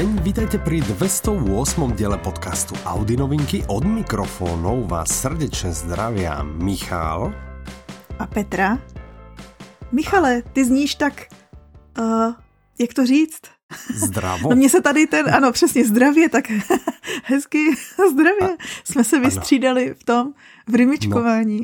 deň, vítajte pri 208. diele podcastu Audi novinky. Od mikrofónov vás srdečne zdravia Michal. A Petra. Michale, ty zníš tak, uh, jak to říct? Zdravo. No mně se tady ten, ano přesně, zdravě, tak hezky zdravě. Jsme se vystřídali v tom, v rymičkování.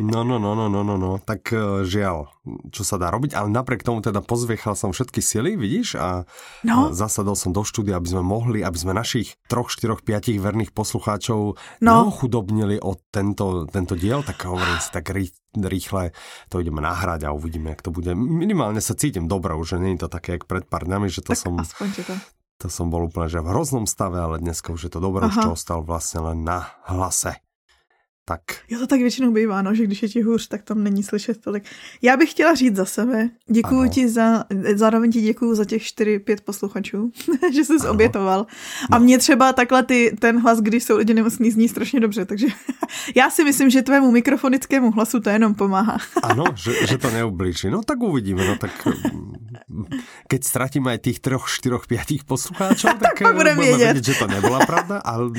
No, no, no, no, no, no, no. tak uh, žiaľ, čo sa dá robiť, ale napriek tomu teda pozviechal som všetky sily, vidíš, a no. zasadol som do štúdia, aby sme mohli, aby sme našich troch, štyroch, piatich verných poslucháčov no. neochudobnili o tento, tento diel, tak hovorím si tak rý, rýchle, to ideme nahrať a uvidíme, jak to bude. Minimálne sa cítim dobre, už nie je to také, jak pred pár dňami, že to tak som... Aspoň, to to som bol úplne že v hroznom stave, ale dneska už je to dobré, už to ostal vlastne len na hlase tak. Jo, to tak většinou bývá, no, že když je ti hůř, tak tam není slyšet tolik. Já bych chtěla říct za sebe, děkuji ti za, zároveň ti děkuji za těch 4-5 posluchačů, že jsi obětoval. A no. mě třeba takhle ty, ten hlas, když jsou lidi nemocní, zní strašně dobře, takže já si myslím, že tvému mikrofonickému hlasu to jenom pomáhá. ano, že, že to neublíží. No tak uvidíme, no tak keď ztratíme aj tých troch, štyroch, piatých poslucháčov, tak, tak budeme vědět. vědět, že to nebyla pravda, ale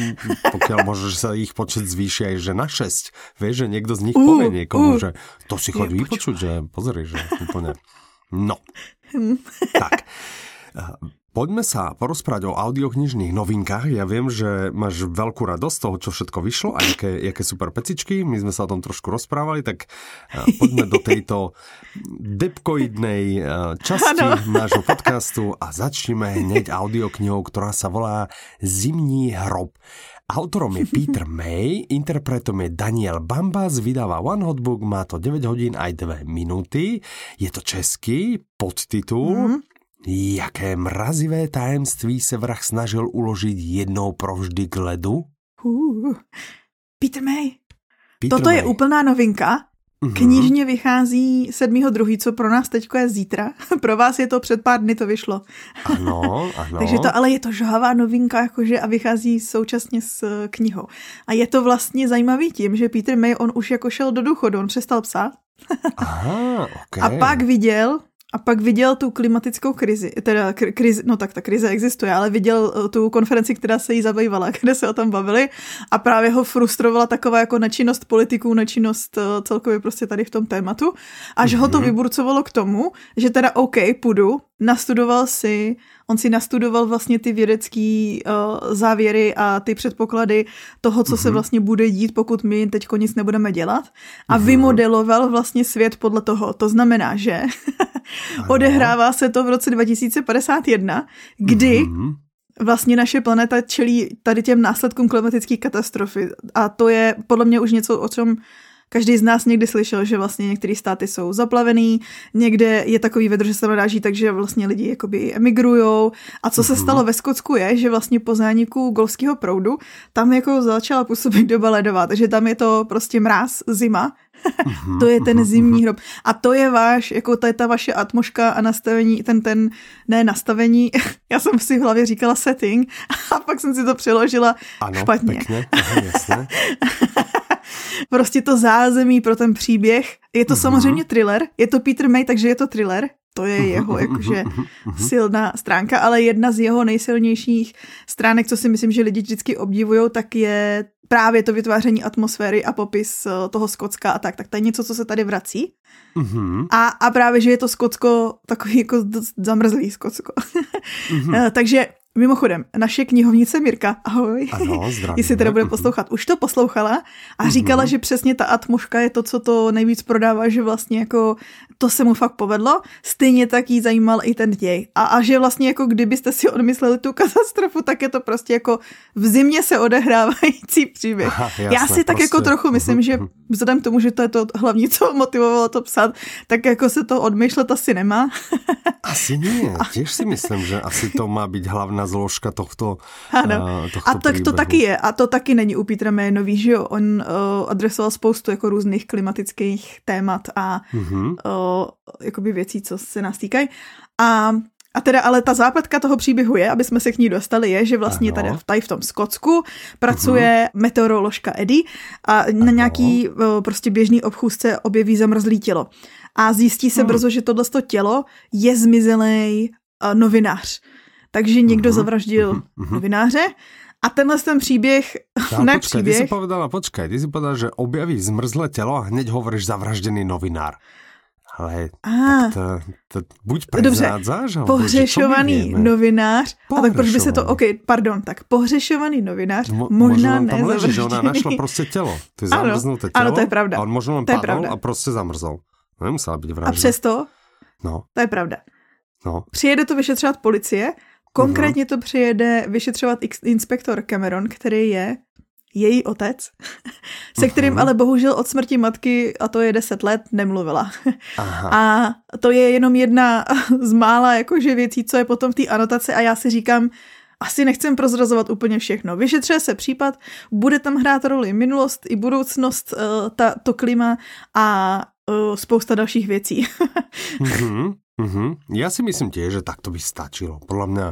pokiaľ možno, že sa ich počet zvýši aj, že na 6, vieš, že niekto z nich uh, povie niekomu, uh, že to si chodí vypočuť, že pozri, že úplne... No. tak. Poďme sa porozprávať o audioknižných novinkách. Ja viem, že máš veľkú radosť z toho, čo všetko vyšlo a jaké, jaké super pecičky. My sme sa o tom trošku rozprávali, tak poďme do tejto depkoidnej časti ano. nášho podcastu a začneme hneď audioknihou, ktorá sa volá Zimní hrob. Autorom je Peter May, interpretom je Daniel Bambas, vydáva One Hot Book, má to 9 hodín aj 2 minúty. Je to český podtitul. Mm. Jaké mrazivé tajemství se vrah snažil uložit jednou provždy k ledu? Uh, Peter May. Peter Toto May. je úplná novinka. Mm-hmm. Knižně vychází 7.2., co pro nás teďko je zítra. pro vás je to před pár dny to vyšlo. Ano, ano. Takže to ale je to žhavá novinka jakože a vychází současně s eh, knihou. A je to vlastně zajímavý tím, že Peter May, on už jako šel do důchodu, on přestal psát. Aha, okay. A pak viděl, a pak viděl tu klimatickou krizi, teda krizi, no tak ta krize existuje, ale viděl eh, tu konferenci, která se jí zabývala, kde se o tom bavili a právě ho frustrovala taková jako nečinnost politiků, nečinnost eh, celkově prostě tady v tom tématu, až mm-hmm. ho to mhm. vyburcovalo k tomu, že teda OK, půjdu, nastudoval si, on si nastudoval vlastně ty vědecké uh, závěry a ty předpoklady toho, co mm-hmm. se mhm. vlastně bude dít, pokud my teď nic nebudeme dělat a mm-hmm. vymodeloval vlastně svět podle toho. To znamená, že odehrává se to v roce 2051, kdy mm-hmm vlastně naše planeta čelí tady těm následkům klimatické katastrofy. A to je podle mě už něco, o čem Každý z nás někdy slyšel, že vlastně některé státy jsou zaplavený, někde je takový vedro, že se nadáží, takže vlastně lidi jakoby emigrujou. A co se mhm. stalo ve Skotsku je, že vlastně po zániku golfského proudu tam jako začala působit doba ledová, takže tam je to prostě mráz, zima, mhm, to je ten mhm, zimní hrob. A to je váš, jako to je ta vaše atmoška a nastavení, ten, ten, ne nastavení, já jsem si v hlavě říkala setting a pak jsem si to přeložila ano, špatně. Pěkně, aha, jasně. prostě to zázemí pro ten příběh. Je to mm-hmm. samozřejmě thriller, je to Peter May, takže je to thriller. To je jeho jakože silná stránka, ale jedna z jeho nejsilnějších stránek, co si myslím, že lidi vždycky obdivují, tak je právě to vytváření atmosféry a popis eh, toho Skotska a tak. Tak to je něco, co se tady vrací. Mm-hmm. A, a právě, že je to Skotsko takový jako zamrzlý Skotsko. mm-hmm. Takže Mimochodem, naše knihovnice Mirka, ahoj, ano, zdravím. jestli teda bude poslouchat, už to poslouchala a říkala, mm-hmm. že přesně ta atmoška je to, co to nejvíc prodává, že vlastně jako to se mu fakt povedlo, stejně tak jí zajímal i ten děj. A, a že vlastně jako kdybyste si odmysleli tu katastrofu, tak je to prostě jako v zimě se odehrávající příběh. Aha, jasné, Já si tak jako prostě. trochu myslím, mm-hmm. že mhm. vzhledem k tomu, že to je to hlavní, co motivovalo to psát, tak jako se to odmyšlet asi nemá. asi nie, těž si myslím, že asi to má být hlavná jedna zložka tohto, ano. Uh, tohto A tak to taky je. A to taky není u Petra Ménový, že jo? On uh, adresoval spoustu jako různých klimatických témat a mm-hmm. uh, jakoby věcí, co se nás týkají. A a teda ale ta zápletka toho příběhu je, aby jsme se k ní dostali, je, že vlastně tady, tady v tom Skotsku pracuje uh-huh. meteoroložka Eddie a ano. na nějaký prostě běžný obchůzce objeví zamrzlý tělo. A zjistí se uh-huh. brzo, že tohle tělo je zmizelý novinář takže někdo uh-huh, zavraždil uh-huh. novináře a tenhle ten příběh, no, ne počkej, příběh... Ty si povedala, počkej, ty si povedala, že objaví zmrzlé tělo a hneď hovoríš zavražděný novinár. Ale a, tak to, to buď prezrádzáš, Dobře, pohřešovaný novinář, a tak proč by se to, OK, pardon, tak pohřešovaný novinář, Mo, možná ne tam leží, že ona našla prostě tělo, ty zamrznuté tělo, ano, to je pravda. a on možná len padl a prostě zamrzl. Nemusela být vražda. A přesto, no. to je pravda. No. Přijede to vyšetřovat policie, konkrétně to přijede vyšetřovat inspektor Cameron, který je její otec, se kterým ale bohužel od smrti matky, a to je deset let, nemluvila. Aha. A to je jenom jedna z mála jakože věcí, co je potom v té anotaci a já si říkám, asi nechcem prozrazovat úplně všechno. Vyšetřuje se případ, bude tam hrát roli minulost i budoucnost, uh, ta, to klima a uh, spousta dalších věcí. uh-huh, uh-huh. Já si myslím tiež, že tak to by stačilo. Podľa mňa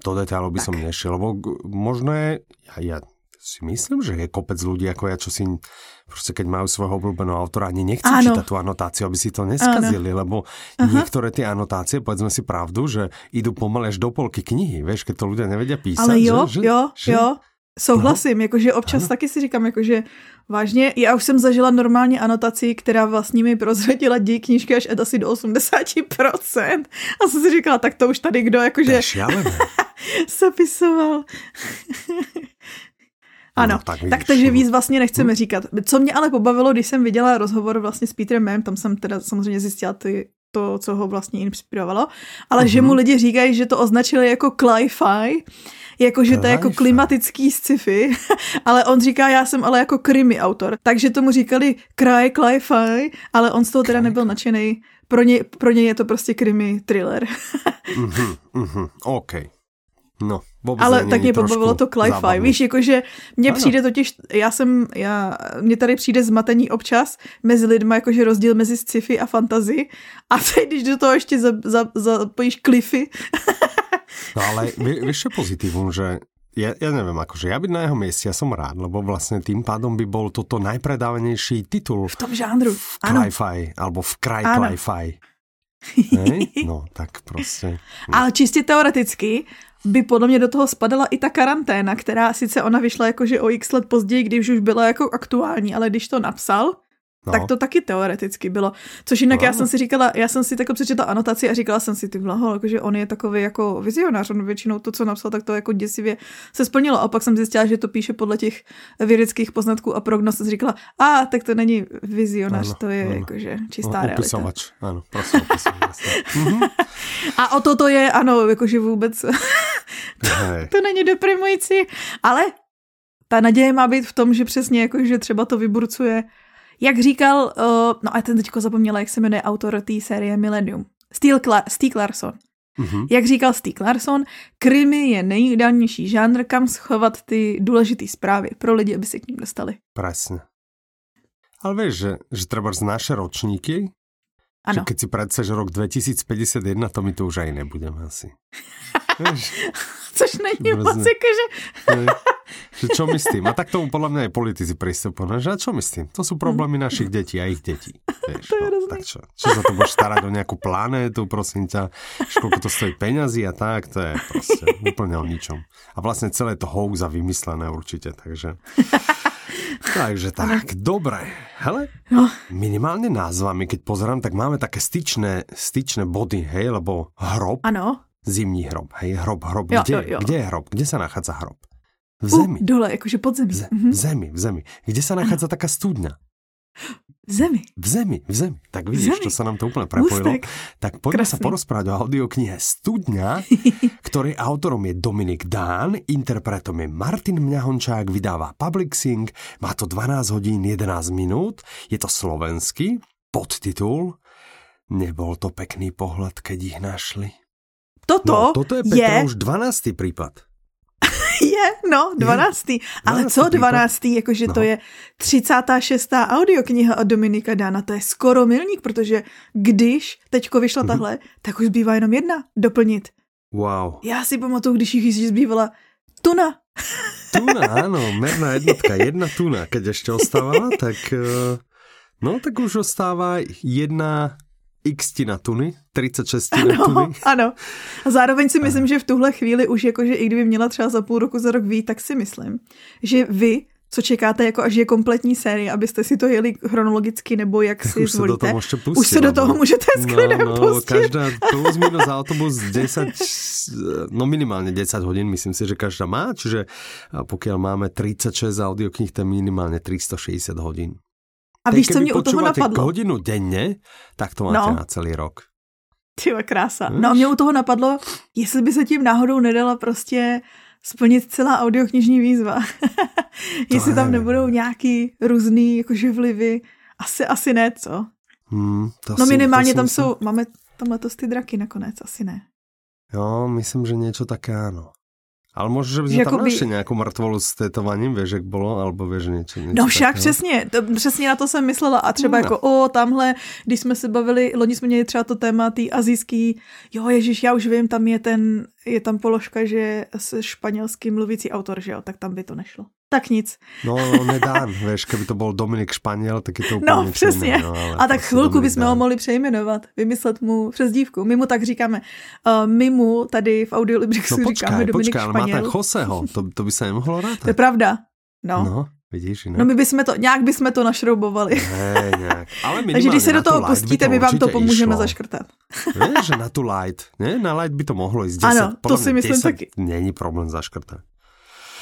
do detailov by tak. som nešiel, lebo možno je, ja, ja si myslím, že je kopec ľudí ako ja, čo si proste keď majú svojho obľúbeného autora, ani nechcú ano. čítať tú anotáciu, aby si to neskazili, ano. lebo Aha. niektoré tie anotácie, povedzme si pravdu, že idú pomaly až do polky knihy, vieš, keď to ľudia nevedia písať. Ale jo, že, jo, že, jo. Souhlasím, no. jakože občas ano. taky si říkám, jakože vážně, já už jsem zažila normálně anotaci, která vlastně mi prozradila děj knížky až asi do 80%. A jsem si říkala, tak to už tady kdo jakože zapisoval. Ano, no, tak, vidíš, tak takže víc vlastně nechceme hm? říkat. Co mě ale pobavilo, když jsem viděla rozhovor vlastně s Petrem Mem, tam jsem teda samozřejmě zjistila ty, to, co ho vlastně inspirovalo, ale uh-huh. že mu mhm. lidi říkají, že to označili jako cli-fi, jako že to je jako klimatický sci-fi, ale on říká, já jsem ale jako krimi autor, takže tomu říkali cry, cli-fi, ale on z toho teda nebyl nadšený. Pro něj, pro něj je to prostě krimi thriller. uh-huh, uh-huh, OK. No, Ale tak mě pobavilo to Cli-Fi, víš, jakože mně přijde totiž, já jsem, já, mně tady přijde zmatení občas mezi lidmi, jakože rozdíl mezi sci-fi a fantasy. A teď, když do toho ještě zapojíš za, klify. no ale víš, je pozitivum, že ja, ja neviem, akože ja byť na jeho mieste, ja som rád, lebo vlastne tým pádom by bol toto najpredávanejší titul v tom žánru, v Cli-Fi, alebo v Cry Cli-Fi. No, tak prostě. Ale čistě teoreticky by podle mě do toho spadala i ta karanténa, která sice ona vyšla jakože o x let později, když už byla jako aktuální, ale když to napsal, No. Tak to taky teoreticky bylo. Což jinak no. já jsem si říkala, já jsem si takhle přečetla anotaci a říkala jsem si, ty blaho, jakože on je takový jako vizionář, on většinou to, co napsal, tak to jako děsivě se splnilo. A pak jsem zjistila, že to píše podle těch vědeckých poznatků a prognoz. A říkala, a tak to není vizionář, ano, to je ano. jakože čistá no, upisovač. Ano, prostě mhm. A o to to je, ano, jakože vůbec to není deprimující, ale ta naděje má být v tom, že přesně jakože třeba to vyburcuje jak říkal, uh, no a ten teďko zapomněla, jak se jmenuje autor té série Millennium. Steve, Cla- Steve Larson. Mm-hmm. Jak říkal Steve Larson, krimi je nejideálnější žánr, kam schovat ty důležité zprávy pro lidi, aby se k ním dostali. Presne. Ale víš, že, že třeba z naše ročníky, ano. keď si predstavíš rok 2051, to mi to už aj nebudeme asi. Což není moc jakože... že čo my s tým? A tak tomu podľa mňa aj politici pristupujú. No, že a čo my s tým? To sú problémy hm. našich detí a ich detí. Vieš, to no, tak čo? Čo sa to budeš starať o nejakú planétu, prosím ťa? Koľko to stojí peňazí a tak? To je proste úplne o ničom. A vlastne celé to hoax a vymyslené určite, takže... Takže tak, dobre. Hele, no. minimálne názvami, keď pozerám, tak máme také styčné, styčné body, hej, lebo hrob. Ano. Zimní hrob, hej, hrob, hrob. Jo, kde, jo, jo. kde je hrob? Kde sa nachádza hrob? V zemi. Uh, dole, jakože pod zemi. V, mhm. v zemi, v zemi. Kde sa nachádza ano. taká studňa? V zemi. V zemi, v zemi. Tak vidíš, to sa nám to úplne prepojilo. Ústek. Tak poďme Krasný. sa porozprávať o audioknihe Studňa, ktorej autorom je Dominik Dán, interpretom je Martin Mňahončák, vydáva Publixing, má to 12 hodín 11 minút, je to slovenský, podtitul Nebol to pekný pohľad, keď ich našli. Toto, no, toto je Petra je... už 12. prípad. je, no, 12. Je. Ale co 12. Jakože no. to je 36. audiokniha od Dominika Dána. To je skoro milník, protože když teďko vyšla mm-hmm. tahle, tak už zbývá jenom jedna doplnit. Wow. Já si pamatuju, když jich zbývala tuna. Tuna, áno, merná jednotka, jedna tuna. Keď ešte ostávala, tak... Eh, no, tak už ostáva jedna x na tuny, 36 na tuny. Ano, a zároveň si myslím, že v tuhle chvíli už jakože i kdyby měla třeba za půl roku, za rok vít, tak si myslím, že vy co čekáte, jako až je kompletní série, abyste si to jeli chronologicky, nebo jak si už zvolíte. Se do toho pustit, už se do toho můžete s klidem no, no, pustit. Každá plus minus autobus 10, no minimálně 10 hodin, myslím si, že každá má, čiže pokud máme 36 audioknih, to je minimálně 360 hodin. A víš, co mě u toho napadlo? hodinu denně, tak to máte no. na celý rok. Tyva krása. No a mě u toho napadlo, jestli by se tím náhodou nedala prostě splnit celá audioknižní výzva. Jestli tam nebudou nějaký různý jakože vlivy. Asi, asi ne, co? Hmm, to no minimálně tam jsou, máme tam letos ty draky nakonec, asi ne. Jo, myslím, že něco také ano. Ale možná, že by tam jakoby... našli nějakou mrtvolu s tetovaním, víš, jak bylo, alebo víš, něco, No však takého. přesně, to, přesně na to jsem myslela a třeba no. jako, o, tamhle, když jsme se bavili, loni jsme měli třeba to téma tý azijský, jo, ježiš, já už vím, tam je ten, je tam položka, že se španělský mluvící autor, že jo, tak tam by to nešlo tak nic. No, nedám, víš, kdyby to byl Dominik Španěl, tak je to úplně No, přesně. No, a tak chvilku bychom ho mohli přejmenovat, vymyslet mu přes dívku. My mu tak říkáme, uh, my mu tady v Audiolibrixu no, počkaj, říkáme Dominik počkaj, Španěl. ale má tak Joseho, to, to by se nemohlo rád. To je pravda. No. no. Vidíš, ne? No my bychom to, nějak bychom to našroubovali. Ne, nějak. Ale Takže když se do toho pustíte, my vám to pomůžeme išlo. zaškrtat. Víš, že na tu light, ne? Na light by to mohlo jít 10. Ano, to si myslím 10 taky. Není problém zaškrtat.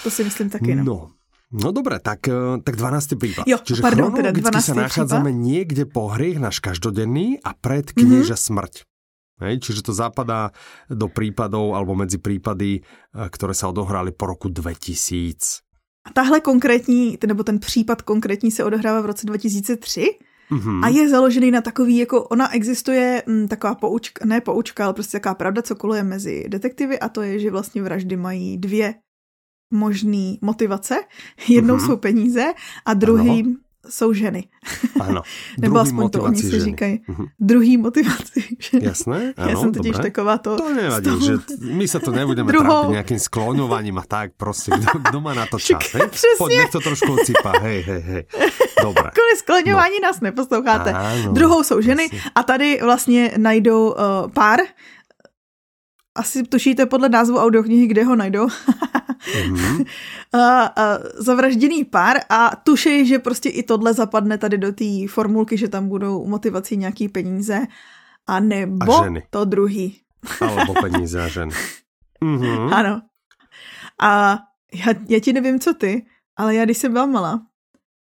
To si myslím taky, no. no. No dobre, tak, eh, tak 12. prípad. Jo, Čiže pardon, teda sa nachádzame prípad? niekde po hriech náš každodenný a pred knieža mm-hmm. smrť. Hej, čiže to zapadá do prípadov alebo medzi prípady, eh, ktoré sa odohrali po roku 2000. A tahle konkrétní, nebo ten případ konkrétní se odehrává v roce 2003 mm-hmm. a je založený na takový, jako ona existuje m, mm, taková poučka, ne poučka, ale prostě taková pravda, co koluje mezi detektivy a to je, že vlastně vraždy mají dvě možný motivace. Jednou mm-hmm. jsou peníze a druhým ano. jsou ženy. Ano. Nebo aspoň to oni se říkají. Mm-hmm. Druhý motivaci ženy. Jasné, ano, Já jsem totiž dobré. taková to... To nevadí, toho... že my se to nebudeme Druhou... trápit nějakým skloňováním a tak prostě. Kdo, kdo má na to čas? Hej? Pojď, nech to trošku ocípa. Hej, hej, hej. Dobré. Kvůli skloňování no. nás neposloucháte. Ano, Druhou jsou ženy jasně. a tady vlastně najdou uh, pár, asi tušíte podle názvu audioknihy, kde ho najdou. mm-hmm. a, a, zavražděný pár a tušej, že prostě i tohle zapadne tady do té formulky, že tam budou motivací nějaký peníze a nebo a ženy. to druhý. Alebo peníze a ženy. Mm-hmm. Ano. A já, já ti nevím, co ty, ale já když jsem byla malá,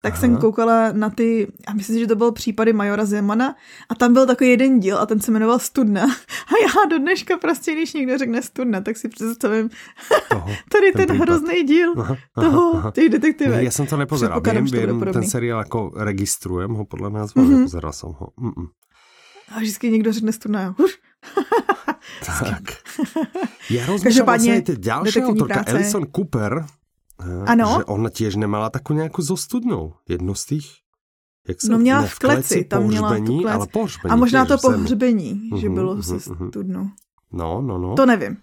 tak Aha. jsem koukala na ty, a myslím, že to byl případy Majora Zemana a tam byl takový jeden díl a ten se jmenoval Studna. A já do dneška prostě, když někdo řekne Studna, tak si představím toho, tady ten, ten hrozný díl aha, toho, aha. těch detektivek. Já jsem to nepozeral, vím, vím ten seriál jako registrujem ho podle nás, mm-hmm. nepozeral jsem ho. Mm-mm. A vždycky někdo řekne Studna, už. tak. Já rozmýšlám vlastně ty další autorka, Alison Cooper, ano. Že ona těž nemala takovou nějakou zostudnou, jednu z těch. Jak se, no měla v kleci, tam měla tu klec. Ale pohřbení A možná to pohřbení, že mhm, bylo uh-huh, se studnou. No, no, no. To nevím.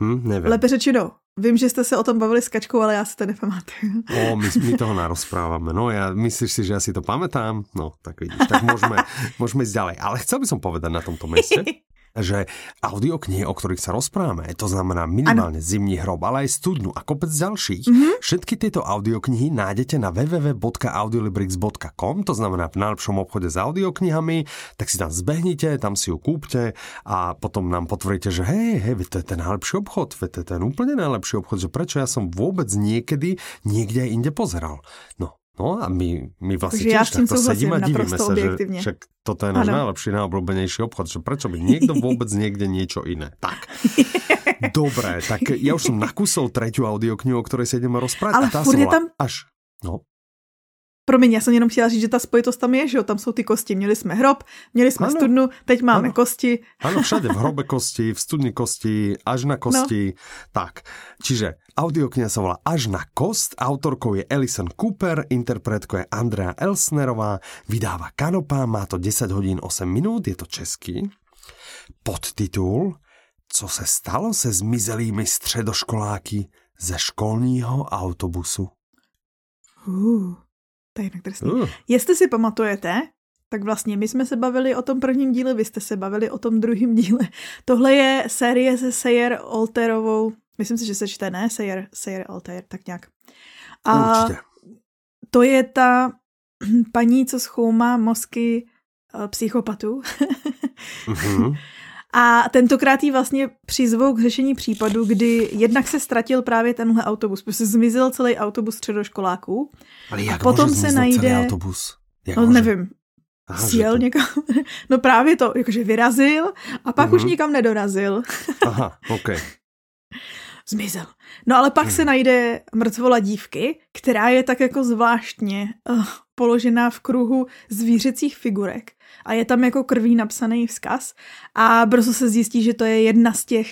Hm, nevím. Lépe řečeno, Vím, že jste se o tom bavili s Kačkou, ale já si to nepamatuju. O, my, my toho narozprávame. No, ja, myslíš si, že ja si to pamätám? No, tak vidíš, tak môžeme, môžeme ísť ďalej. Ale chcel by som povedať na tomto mieste, že audioknihy, o ktorých sa rozprávame, to znamená minimálne ano. Zimní hrob, ale aj Studňu a kopec ďalších, mm-hmm. všetky tieto audioknihy nájdete na www.audiolibrix.com, to znamená v najlepšom obchode s audioknihami, tak si tam zbehnite, tam si ju kúpte a potom nám potvrdíte, že hej, hej, to je ten najlepší obchod, to je ten úplne najlepší obchod, že prečo ja som vôbec niekedy niekde inde pozeral. No, No a my, my vlastně tiež takto sedíme a divíme se, že však toto je náš ano. najlepší, najobľúbenejší obchod, že prečo by niekto vôbec niekde niečo iné. Tak. Dobre, tak ja už som nakúsol tretiu audioknihu, o ktorej sa ideme rozprávať. Ale a tá furt je tam... Až, no. Promiň, já jsem jenom chtěla říct, že ta spojitost tam je, že jo, tam jsou ty kosti. Měli jsme hrob, měli jsme ano, studnu, teď máme ano. kosti. Ano, všade v hrobe kosti, v studni kosti, až na kosti. No. Tak, čiže audiokniha sa volá Až na kost, autorkou je Alison Cooper, interpretkou je Andrea Elsnerová, vydáva Kanopa, má to 10 hodín 8 minút, je to český. Podtitul Co se stalo se zmizelými středoškoláky ze školního autobusu? Uh. To je jinak drsný. Uh. Jestli si pamatujete, tak vlastně my jsme se bavili o tom prvním díle, vy jste se bavili o tom druhém díle. Tohle je série se Sayer Alterovou, myslím si, že se čte, ne? Sayer, Sayer Alter, tak nějak. A Určitě. to je ta paní, co zkoumá mozky uh, psychopatů. mm-hmm. A tentokrát jí vlastně přizvou k řešení případu, kdy jednak se ztratil právě tenhle autobus, protože zmizel celý autobus středoškoláků. Ale jak a potom se najde... celý autobus? Jak no, může? nevím. Aha, Sjel to... někam. No právě to, jakože vyrazil a pak uh-huh. už mhm. nikam nedorazil. Aha, ok. Zmizel. No ale pak hmm. se najde mrtvola dívky, která je tak jako zvláštně uh, položená v kruhu zvířecích figurek a je tam jako krví napsaný vzkaz a brzo se zjistí, že to je jedna z těch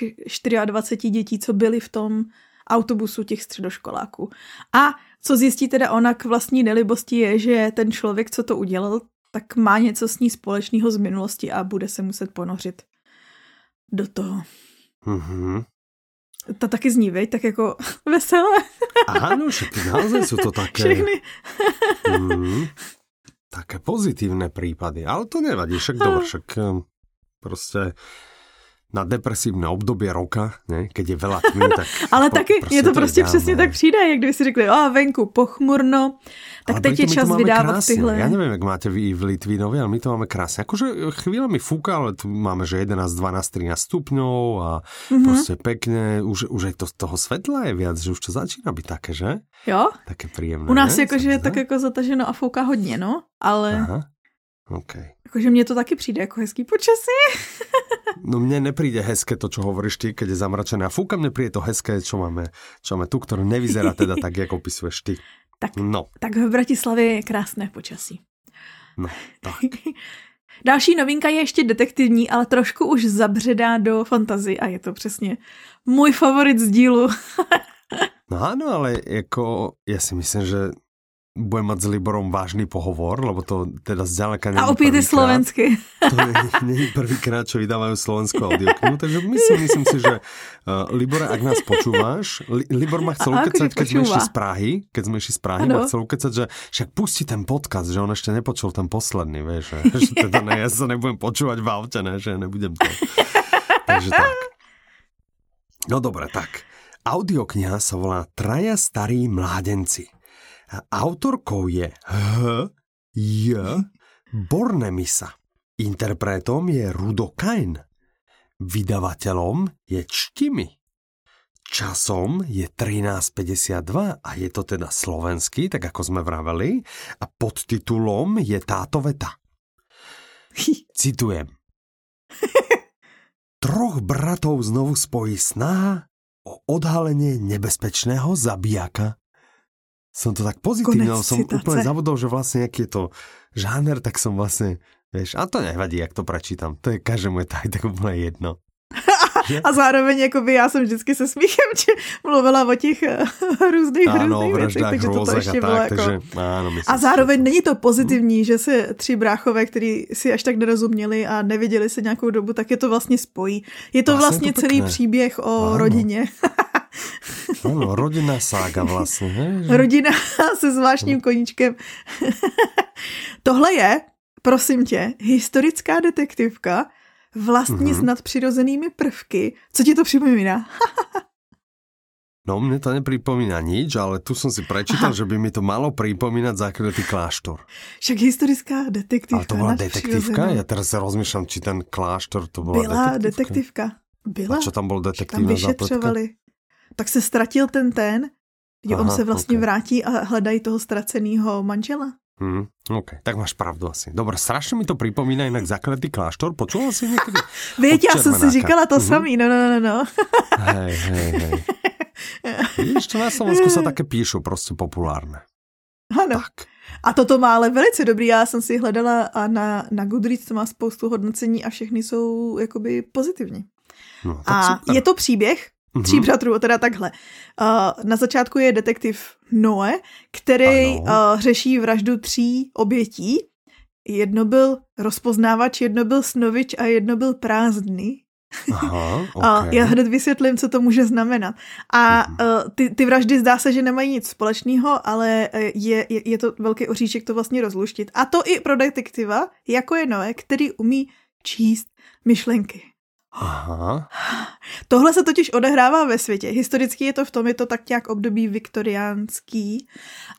24 dětí, co byly v tom autobusu těch středoškoláků. A co zjistí teda ona k vlastní nelibosti je, že ten člověk, co to udělal, tak má něco s ní společného z minulosti a bude se muset ponořit do toho. Mm-hmm. To taky zní, veď? Tak jako veselé. Áno, však naozaj sú to také... Všechny. mm, také pozitívne prípady. Ale to nevadí, však dobre, však eh, proste na depresívne obdobie roka, ne? keď je veľa tmy, tak... Ale po, taky je to prostě přesně tak přijde, jak kdyby si řekli, a venku pochmurno, tak ale teď je čas vydávat krásne. tyhle. Ja neviem, jak máte vy v Litvinovi, ale my to máme krásne. Akože chvíľami fúka, ale tu máme, že 11, 12, 13 stupňov a mm-hmm. prostě pekne, už, už aj to, toho svetla je viac, že už to začíná byť také, že? Jo. Také príjemné. U nás jakože je tak jako zataženo a fouká hodně, no, ale... Aha. Okay. Jakože mně to taky přijde jako hezký počasí. no mne nepríde hezké to, čo hovoríš ty, keď je zamračené. A fúka mne príde to hezké, čo máme, čo máme tu, ktoré nevyzerá teda tak, jak opisuješ ty. Tak, no. tak v Bratislavě je krásné počasí. No, tak. Další novinka je ještě detektivní, ale trošku už zabředá do fantazy a je to přesně můj favorit z dílu. no ano, ale jako já si myslím, že budem mať s Liborom vážny pohovor, lebo to teda zďaleka není A opět je slovensky. To není prvýkrát, čo vydávajú slovenskú audioknihu, takže myslím, myslím si, že uh, Libore, ak nás počúvaš, Li, Libor ma chcel ukecať, keď sme išli z Prahy, keď sme išli z Prahy, ano. ma chcel ukecať, že však pusti ten podcast, že on ešte nepočul ten posledný, vieš, že, že teda ne, ja sa nebudem počúvať v aute, ne, že nebudem to. Takže tak. No dobre, tak. Audiokniha sa volá Traja starí mládenci. Autorkou je H. J. Bornemisa. Interpretom je Rudo Kain. Vydavateľom je Čtimi. Časom je 13.52 a je to teda slovenský, tak ako sme vraveli. A podtitulom je táto veta. Citujem. Troch bratov znovu spojí snaha o odhalenie nebezpečného zabijaka som to tak pozitívne, som citace. úplne zabudol, že vlastne aký je to žáner, tak som vlastne, vieš, a to nevadí, jak to prečítam. To je každému je tak, tak úplne jedno. A zároveň jakoby já jsem vždycky se smíchem či mluvila o těch eh, různých, ano, různých věcech, takže to ještě a bylo tak, jako... Takže, ano, a zároveň není to pozitivní, hmm. že se tři bráchové, kteří si až tak nerozuměli a neviděli se nějakou dobu, tak je to vlastně spojí. Je to vlastně, vlastně to celý příběh o ano. rodině. Ano, rodinná sága vlastně. Že? Rodina se zvláštním koníčkem. Tohle je, prosím tě, historická detektivka, vlastně mm-hmm. s nadpřirozenými prvky. Co ti to připomíná? no, mne to nepripomína nič, ale tu som si prečítal, Aha. že by mi to malo pripomínať základný kláštor. Však historická detektivka. Ale to bola detektivka? Ja teraz sa rozmýšľam, či ten kláštor to bola Byla detektivka. Byla. A čo tam bol detektívna zápletka? Tak se ztratil ten ten, kdy Aha, on se vlastně okay. vrátí a hledají toho ztraceného manžela. Hmm, OK, tak máš pravdu asi. Dobre, strašně mi to připomíná jinak zakletý kláštor. Počula si někdy? Víte, já jsem si říkala to mm-hmm. samý, no, no, no, no. hej, hej, hej. Víš, to na Slovensku se také píšu, prostě populárné. Ano. Tak. A toto má ale velice dobrý, já jsem si hledala a na, na Goodreads to má spoustu hodnocení a všechny jsou jakoby pozitivní. No, a super. je to příběh, Tří mm-hmm. bratrů, teda takhle. Uh, na začátku je detektiv Noe, který uh, řeší vraždu tří obětí. Jedno byl rozpoznávač, jedno byl snovič a jedno byl prázdný. Aha, okay. A já hned vysvětlím, co to může znamenat. A uh, ty, ty vraždy zdá se, že nemají nic společného, ale je, je, je to velký oříšek to vlastně rozluštit. A to i pro detektiva, jako je Noé, který umí číst myšlenky. Aha. Tohle se totiž odehrává ve světě. Historicky je to v tom, je to tak nějak období viktoriánský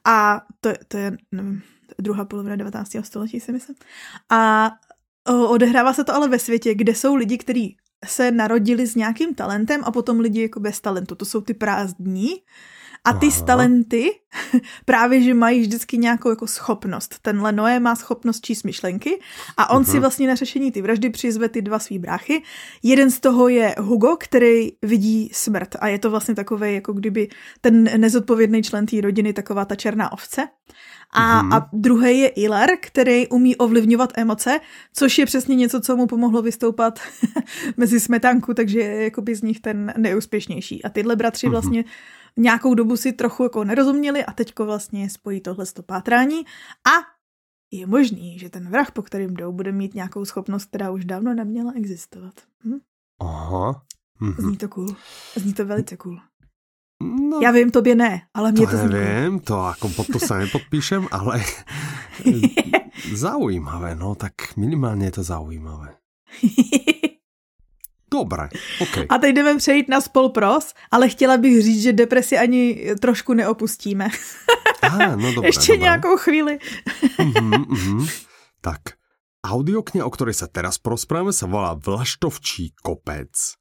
a to, to je nevím, druhá polovina 19. století, si myslím. A odehrává se to ale ve světě, kde jsou lidi, kteří se narodili s nějakým talentem a potom lidi jako bez talentu. To jsou ty prázdní. A ty Aha. talenty právě, že mají vždycky nějakou jako schopnost. Tenhle Noé má schopnost číst myšlenky a on Aha. si vlastně na řešení ty vraždy přizve ty dva svý bráchy. Jeden z toho je Hugo, který vidí smrt a je to vlastně takový, jako kdyby ten nezodpovědný člen té rodiny, taková ta černá ovce. A, mm-hmm. a druhý je Ilar, který umí ovlivňovat emoce, což je přesně něco, co mu pomohlo vystoupat mezi smetánku, takže je jakoby z nich ten nejúspěšnější. A tyhle bratři mm-hmm. vlastně nějakou dobu si trochu jako nerozuměli a teďko vlastně spojí tohle to pátrání a je možný, že ten vrah, po kterým jdou, bude mít nějakou schopnost, která už dávno neměla existovat. Hm? Aha. Mm-hmm. Zní to cool. Zní to velice cool. No, Já vím, tobě ne, ale mě to, to nevím, to jako pod to se nepodpíšem, ale zaujímavé, no tak minimálně je to zaujímavé. Dobré, OK. A teď jdeme přejít na spolpros, ale chtěla bych říct, že depresi ani trošku neopustíme. Aha, no dobré, Ještě dobré. nějakou chvíli. uh-huh, uh-huh. Tak, audiokniha, o ktorej sa teraz prosprávame, sa volá Vlaštovčí kopec.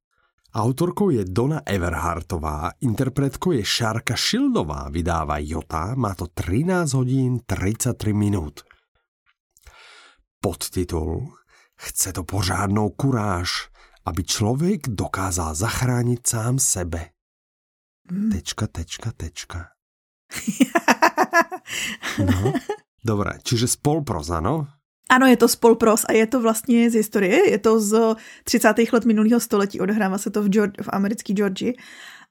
Autorkou je Dona Everhartová, interpretkou je Šárka Šildová, vydává Jota, má to 13 hodín 33 minut. Podtitul Chce to pořádnou kuráž, aby člověk dokázal zachránit sám sebe. Hmm. Tečka, tečka, tečka. No, dobré, čiže spolproza, no? Ano, je to spolpros a je to vlastně z historie, je to z 30. let minulého století, odehrává se to v, Georgi, v americké Georgii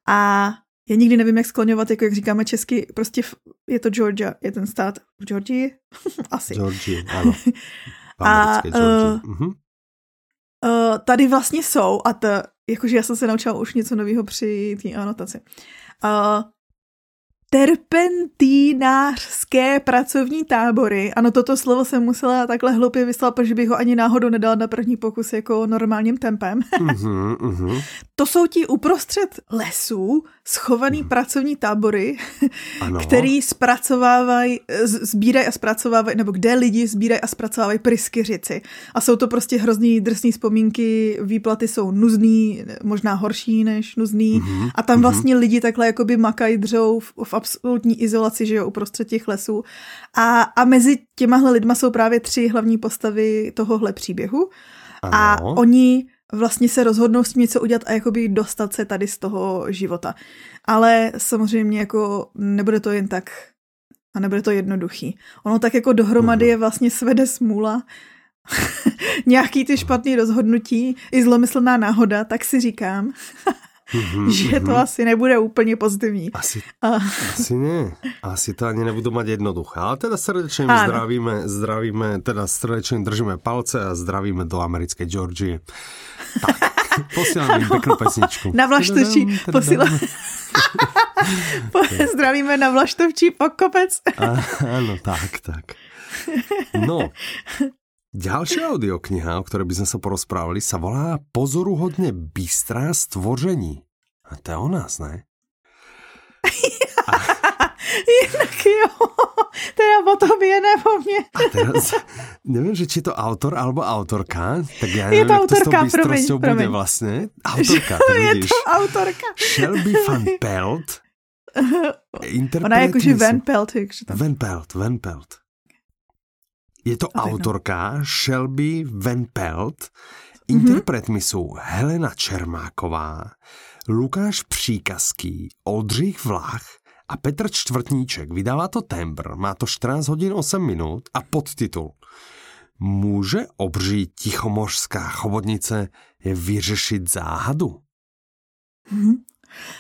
a já nikdy nevím, jak skloňovat, jako jak říkáme česky, prostě je to Georgia, je ten stát v Georgii? Asi. Georgii, ano. A uh, uh-huh. Uh, tady vlastně jsou, a to, jakože já jsem se naučila už něco nového při té anotaci. Uh, terpentínářské pracovní tábory. Ano, toto slovo jsem musela takhle hloupě vyslat, protože bych ho ani náhodou nedala na první pokus jako normálním tempem. uh-huh, uh-huh. To jsou ti uprostřed lesů schovaný uh-huh. pracovní tábory, ano. který zpracovávají, sbírají a zpracovávají, nebo kde lidi sbírají a zpracovávají pryskyřici. A jsou to prostě hrozný drsný vzpomínky, výplaty jsou nuzný, možná horší než nuzný. Uh-huh, a tam vlastně uh-huh. lidi takhle jakoby makají, dřou v, v absolutní izolaci, že jo, uprostřed těch lesů. A, a mezi těmahle lidma jsou právě tři hlavní postavy tohohle příběhu. Ano. A oni vlastně se rozhodnou s tím něco udělat a jakoby dostat se tady z toho života. Ale samozřejmě jako nebude to jen tak a nebude to jednoduchý. Ono tak jako dohromady mhm. je vlastně svede smůla, nějaký ty špatný rozhodnutí, i zlomyslná náhoda, tak si říkám, mm-hmm, že to mm-hmm. asi nebude úplně pozitivní. Asi, a... asi ne. Asi to ani nebudu mať jednoduché. Ale teda srdečně zdravíme, zdravíme, teda srdečně držíme palce a zdravíme do americké Georgie. Tak, posílám jim peknou pesničku. Na vlaštovčí posílám. Zdravíme na vlaštovčí pokopec. Áno, tak, tak. No, Ďalšia audiokniha, o ktorej by sme sa porozprávali, sa volá Pozoruhodne bystrá stvoření. A to je o nás, ne? A... Jinak jo, teda po tobě, ne po mně. A teraz, nevím, že či to autor alebo autorka, tak já nevím, je to jak autorka, to s tou promiň, bude promiň. vlastně. Autorka, to Je vidíš. to autorka. Shelby Van Pelt. Ona je jakože Van Pelt. Van Pelt, Van Pelt. Je to no. autorka Shelby Van Pelt, interpretmi jsou Helena Čermáková, Lukáš Příkazký, Oldřich Vlach a Petr Čtvrtníček. Vydává to Tembr, má to 14 hodin 8 minut a podtitul Může obří tichomořská chobotnice je vyřešit záhadu? Mm-hmm.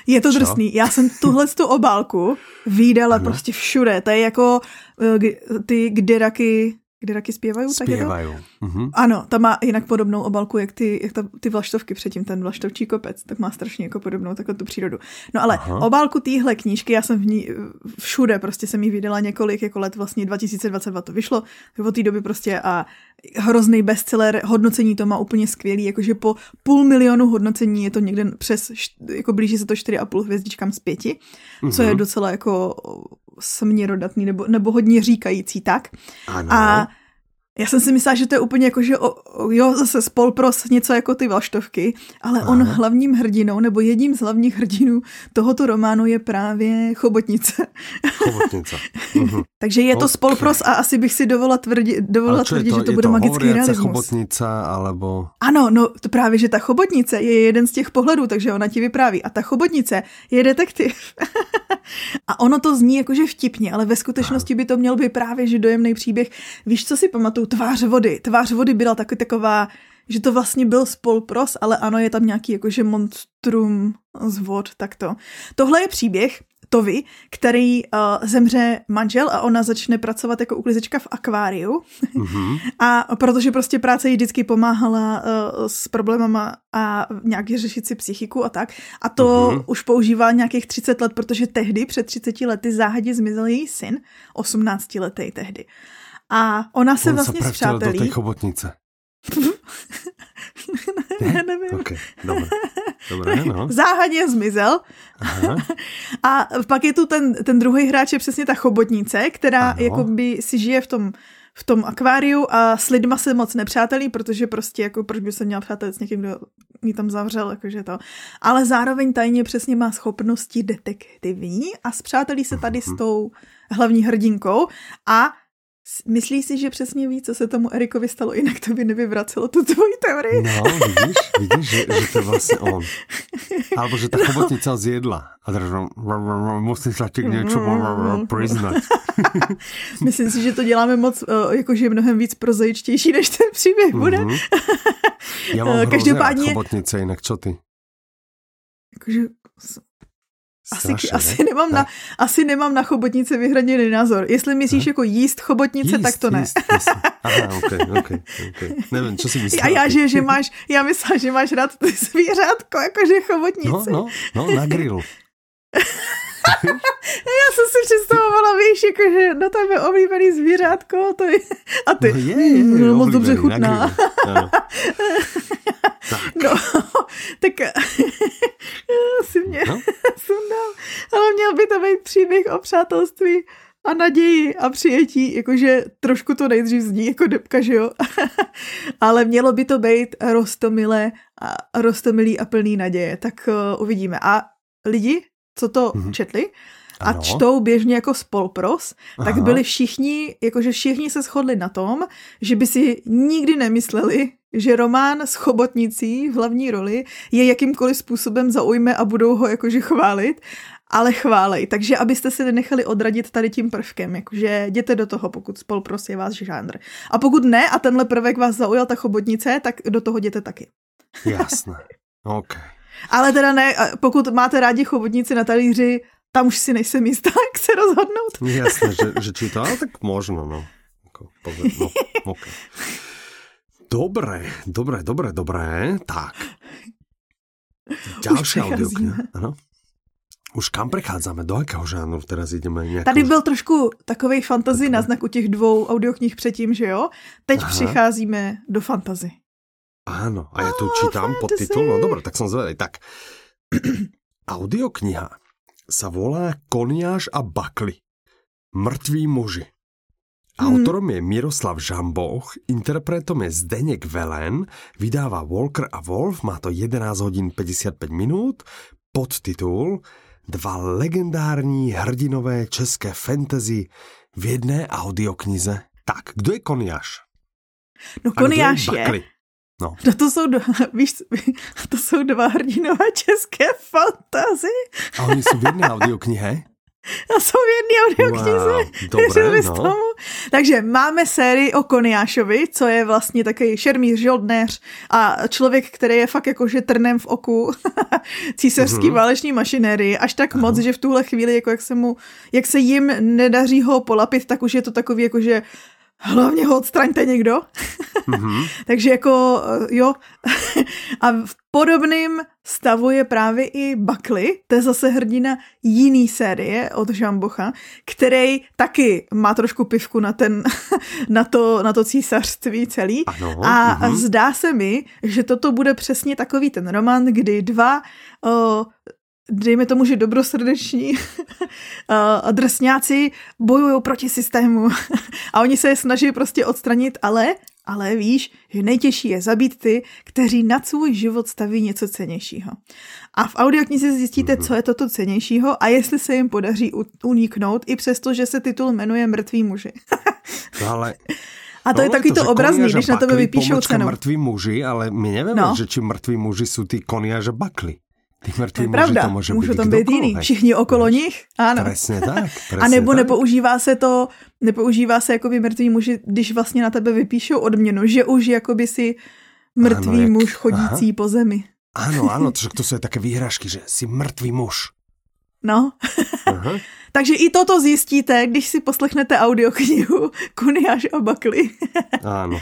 Je to drsný. Já jsem tuhle tu obálku výdala ano. prostě všude. To je jako uh, ty Gderaky kde raky zpěvají. Zpěvají. Mm-hmm. Ano, ta má jinak podobnou obalku, jak ty, jak ta, ty vlaštovky předtím, ten vlaštovčí kopec, tak má strašně jako podobnou takovou tu přírodu. No ale Aha. obálku téhle knížky, já jsem v ní všude, prostě jsem jí vydala několik jako let, vlastně 2022 to vyšlo, tak od té doby prostě a hrozný bestseller, hodnocení to má úplně skvělý, jakože po půl milionu hodnocení je to někde přes, jako blíží se to 4,5 hvězdičkám z pěti, mm-hmm. co je mhm. docela jako směrodatný nebo, nebo hodně říkající tak. Ano. A já jsem si myslela, že to je úplně jako, že o, o, jo, zase spolpros něco jako ty vlaštovky, ale Aha. on hlavním hrdinou, nebo jedním z hlavních hrdinů tohoto románu je právě Chobotnice. Chobotnice. Mhm. Takže je to okay. spolpros a asi bych si dovolila tvrdit, dovolila tvrdit, to, že to bude to magický realismus. chobotnice, alebo... Ano, no to právě, že ta chobotnice je jeden z těch pohledů, takže ona ti vypráví. A ta chobotnice je detektiv. a ono to zní jakože vtipně, ale ve skutečnosti by to měl být právě, že dojemný příběh. Víš, co si pamatuju? Tvář vody. Tvář vody byla taky taková, že to vlastně byl spolpros, ale ano, je tam nějaký jakože monstrum z vod, tak to. Tohle je příběh Tovi, který uh, zemře manžel a ona začne pracovat jako uklizečka v akváriu. Mm-hmm. a protože prostě práce jí vždycky pomáhala uh, s problémama a nějak řešit si psychiku a tak. A to mm-hmm. už používá nějakých 30 let, protože tehdy, před 30 lety, záhadě zmizel její syn, 18 letý tehdy. A ona se On vlastně se přátelí. do té chobotnice. ne, nevím. Okay, dobré. Dobré, no. Záhadně zmizel. Aha. A pak je tu ten, ten druhý hráč, je přesně ta chobotnice, která jako by si žije v tom v tom akváriu a s lidma se moc nepřátelí, protože prostě jako proč by se měla přátelit s někým, kdo ji tam zavřel, jakože to. Ale zároveň tajně přesně má schopnosti detektivní a zpřátelí se tady s mhm. tou hlavní hrdinkou a Myslíš si, že přesně ví, co se tomu Erikovi stalo, jinak to by nevyvracelo tu tvoji teorii. No, vidíš, vidíš, že, že to je vlastně on. Alebo že ta chobotnica zjedla. A musím sa ti něco přiznat. Myslím si, že to děláme moc, eh, jakože mnohem víc prozaičtější, než ten příběh bude. Mm-hmm. Já mám Každopádně... chobotnice, jinak co ty? Jakože asi, asi, nemám na, asi nemám na chobotnice vyhraněný názor. Jestli myslíš jako jíst chobotnice, jíst, tak to ne. Jíst, Aha, okay, okay, okay. Nevím, co si myslíš. A já, že, že máš, já myslím, že máš rád ty zvířátko, jakože chobotnice. No, no, no, na grill. já jsem si představovala, víš, jakože na tebe oblíbený zvířátko to je, a ty, no je, je, je, no, moc dobře chutná. tak. No, tak si mě no? sundal. Ale měl by to být příběh o přátelství a naději a přijetí, jakože trošku to nejdřív zní jako depka, že jo? Ale mělo by to být rostomilé a rostomilý a plný naděje, tak uh, uvidíme. A lidi, co to mm-hmm. četli, a ano. čtou běžně jako spolpros, tak Aha. byli všichni, jakože všichni se shodli na tom, že by si nikdy nemysleli, že román s chobotnicí v hlavní roli je jakýmkoliv způsobem zaujme a budou ho jakože chválit, ale chválej. Takže abyste se nenechali odradit tady tím prvkem, jakože jděte do toho, pokud spolpros je váš žánr. A pokud ne a tenhle prvek vás zaujal ta chobotnice, tak do toho jděte taky. Jasné. OK. Ale teda ne, pokud máte rádi chobotnici na talíři, tam už si nejsem jistá, jak se rozhodnout. Jasné, že, že či to, ale tak možno, no. no okay. Dobre, dobre, dobre, dobre. Tak. Ďalšia audiokniha. Ano. Už kam prechádzame? Do jakého žánru teraz ideme? Nějakou... Tady byl trošku takový fantazy na znak u těch dvou audioknih předtím, že jo? Teď Aha. přicházíme do fantazy. Áno, a ja tu oh, čítam podtitul. No dobré, tak som zvedavý. Tak, audiokniha sa volá Koniáš a Bakly. Mrtví muži. Autorom je Miroslav Žamboch, interpretom je Zdeněk Velen, vydává Walker a Wolf, má to 11 hodin 55 minut, podtitul Dva legendární hrdinové české fantasy v jedné audioknize. Tak, kdo je Koniáš? No Koniáš je, je No. no to jsou, dva, víš, to jsou dva hrdinové české fantazy. A oni jsou v jedné audioknihe? A jsou v jedné audioknize. Wow, dobré, no. tomu? Takže máme sérii o Koniášovi, co je vlastně takový šermíř, žoldnéř a člověk, který je fakt jakože trnem v oku císařský mm-hmm. váleční mašinérii, až tak uh-huh. moc, že v tuhle chvíli, jako jak se mu, jak se jim nedaří ho polapit, tak už je to takový jakože hlavně ho odstraňte někdo. Mm-hmm. Takže jako, eh, jo. a v podobném stavu je právě i Buckley, to je zase hrdina jiný série od Žambocha, který taky má trošku pivku na, ten, na, to, na to císařství celý. Ano, a mm-hmm. zdá se mi, že toto bude přesně takový ten román, kdy dva o, dejme tomu, že dobrosrdeční drsňáci bojují proti systému a oni se je snaží prostě odstranit, ale, ale víš, že nejtěžší je zabít ty, kteří nad svůj život staví něco cenějšího. A v audioknize zjistíte, co je toto cenějšího a jestli se jim podaří uniknout, i přesto, že se titul jmenuje Mrtví muži. no ale a to no, je takový to, to obrazný, když na tebe vypíšou cenu. mrtví muži, ale my nevíme, no. že či mrtví muži jsou ty koniaže bakly. Ty mrtví to je pravda, to může můžu být tam být jiný. Všichni okolo Víš? nich, ano. Přesně tak. Přesně a nebo tak. nepoužívá se to, nepoužívá se jakoby mrtví muži, když vlastně na tebe vypíšou odměnu, že už jakoby si mrtvý ano, jak... muž chodící Aha. po zemi. Ano, ano, to, to jsou také výhražky, že jsi mrtvý muž. No. Aha. Takže i toto zjistíte, když si poslechnete audioknihu Kuniáš a Bakli. ano.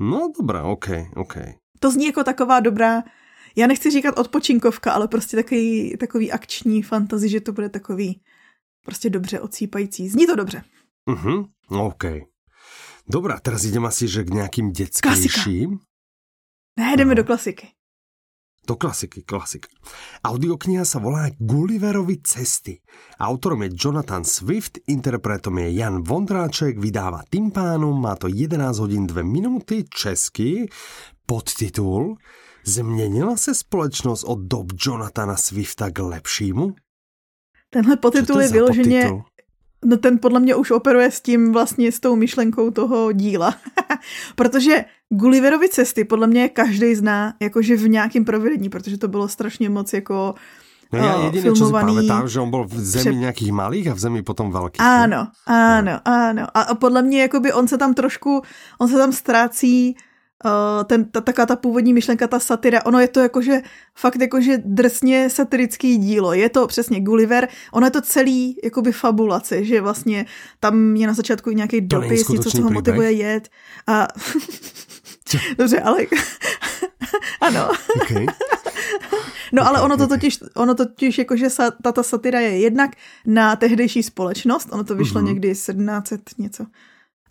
No dobrá, ok, ok. To zní jako taková dobrá já nechci říkat odpočinkovka, ale prostě takový, takový akční fantazy, že to bude takový prostě dobře ocípající. Zní to dobře. Mhm, OK. Dobrá, teraz idem asi, že k nějakým dětskejším. Ne, jdeme do klasiky. Do klasiky, klasika. Audiokniha sa volá Gulliverovi cesty. Autorom je Jonathan Swift, interpretom je Jan Vondráček, vydáva Timpánum, má to 11 hodin 2 minuty, český, podtitul Změnila se společnost od dob Jonathana Swifta k lepšímu? Tenhle podtitul je vyloženě... No ten podle mě už operuje s tím vlastně s tou myšlenkou toho díla. protože Gulliverovi cesty podle mě každý zná jakože v nějakém provedení, protože to bylo strašně moc jako No já jediné, filmovaný... co si pamätám, že on byl v zemi Pře... nějakých malých a v zemi potom velkých. Ano, ano, ano. A podle mě jakoby on se tam trošku, on se tam ztrácí ten, ta, taká ta původní myšlenka, ta satira, ono je to jakože fakt jakože drsně satirický dílo. Je to přesně Gulliver, ono je to celý jakoby fabulace, že vlastně tam je na začátku nějaký dopis, něco, co ho motivuje jet. A... Dobře, ale... ano. Okay. No ale ono to totiž, ono totiž jakože sa, tato satira je jednak na tehdejší společnost, ono to vyšlo mm-hmm. někdy 1700 něco,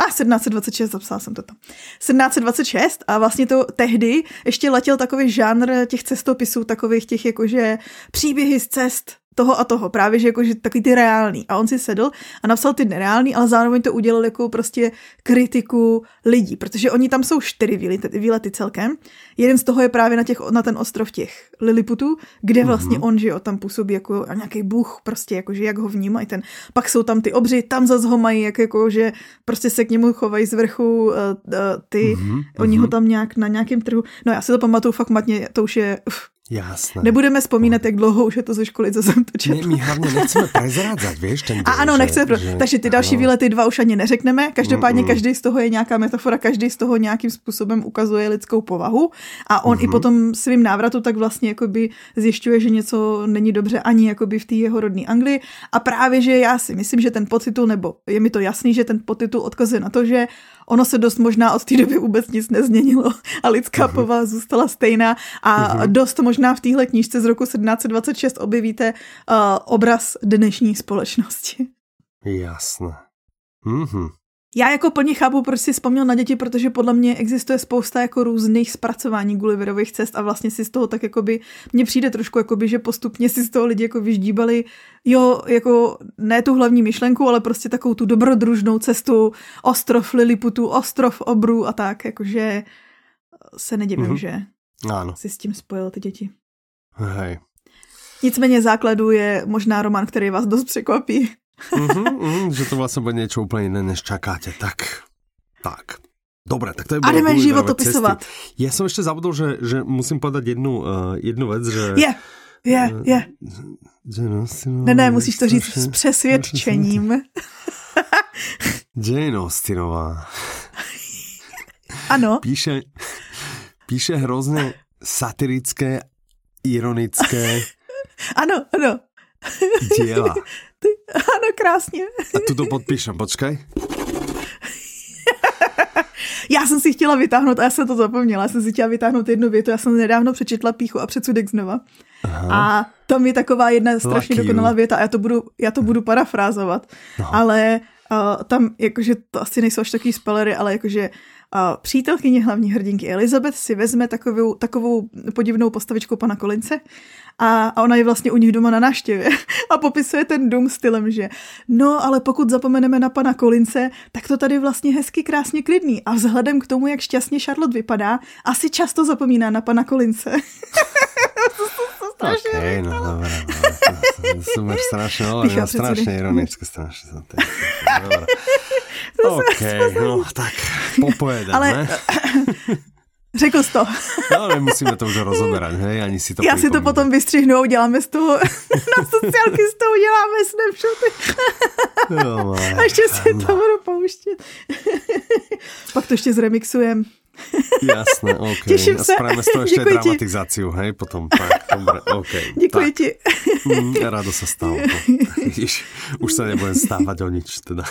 a 1726, zapsala jsem to. 1726 a vlastně to tehdy ještě letěl takový žánr těch cestopisů, takových těch jakože příběhy z cest, toho a toho, právě že jakože takový ty reální. A on si sedl a napsal ty nereální, ale zároveň to udělal jako prostě kritiku lidí, protože oni tam jsou čtyři výlety, výlety celkem. Jeden z toho je právě na, těch, na ten ostrov těch Liliputů, kde vlastně mm-hmm. on, že jo, tam působí jako nějaký bůh, prostě jakože jak ho vnímají ten. Pak jsou tam ty obři, tam zase ho mají, jak jako, že prostě se k němu chovají z vrchu uh, uh, ty, mm-hmm. oni ho tam nějak na nějakém trhu. No já si to pamatuju fakt matně, to už je uf, Jasné. Nebudeme vzpomínat, jak dlouho už je to ze školy, co jsem to četla. Ne, my hlavně nechceme prezrádzat, víš, ten A ano, nechceme, že, že, takže ty další výlety dva už ani neřekneme. Každopádně mm, mm. každý z toho je nějaká metafora, každý z toho nějakým způsobem ukazuje lidskou povahu a on mm. i potom svým návratu tak vlastně jakoby zjišťuje, že něco není dobře ani jakoby v té jeho rodné Anglii a právě, že já si myslím, že ten podtitul, nebo je mi to jasný, že ten podtitul odkazuje na to, že ono se dost možná od té doby vůbec nic nezměnilo a lidská uh-huh. povaha zůstala stejná a uh-huh. dost možná v téhle knížce z roku 1726 objevíte uh, obraz dnešní společnosti. Jasné. Mhm. Já jako plně chápu, proč si vzpomněl na děti, protože podle mě existuje spousta jako různých zpracování Gulliverových cest a vlastně si z toho tak jakoby, mně přijde trošku jakoby, že postupně si z toho lidi jako vyždíbali, jo, jako ne tu hlavní myšlenku, ale prostě takovou tu dobrodružnou cestu, ostrov Liliputu, ostrov Obru a tak, jakože se nedivím, mm-hmm. že ano. si s tím spojil ty děti. Hej. Nicméně základu je možná román, který vás dost překvapí. Mm-hmm, mm, že to vlastně bude něco úplně jiné, než čakáte. Tak, tak. Dobre, tak to je A jdeme životopisovat. Já Ja som ešte zabudol, že, že musím povedať jednu, uh, jednu vec, že... Je, je, je. No, ne, ne, musíš to říct s přesvědčením. Jane Austenová. Ano. Píše, píše hrozně satirické, ironické ano, ano. Diela. Ano, krásně. A tu to podpíšem, počkej. Já jsem si chtěla vytáhnout, a já jsem to zapomněla, já jsem si chtěla vytáhnout jednu větu, já jsem nedávno přečetla Píchu a předsudek znova. Aha. A tam je taková jedna strašně Lucky dokonalá you. věta a já to budu, já to budu parafrázovat, no. ale uh, tam jakože to asi nejsou až takový spelery, ale jakože uh, přítelkyně hlavní hrdinky Elizabeth si vezme takovou, takovou podivnou postavičku pana Kolince a, a ona je vlastně u nich doma na návštěvě a popisuje ten dům stylem, že no, ale pokud zapomeneme na pana Kolince, tak to tady vlastně hezky krásně klidný a vzhledem k tomu, jak šťastně Charlotte vypadá, asi často zapomíná na pana Kolince. No dobré, no, to, to, strašně, no, no, strašně ironické, strašně. Dobré. OK, no tak, popojedem, Ale, ne? Řekl jsi to. No, nemusíme to už rozoberat, hej, ani si to Já si to potom vystřihnu a uděláme z toho, na sociálky z toho uděláme snapshoty. No, a ještě si to budu pouštět. Pak to ještě zremixujem. Jasné, OK. Těším se. A spravíme z toho ještě Děkuji dramatizaci, hej, potom. Tak, dobré, OK. Děkuji tak. ti. Mm, rado se stalo. Jež, už se nebudem stávat o nič, teda.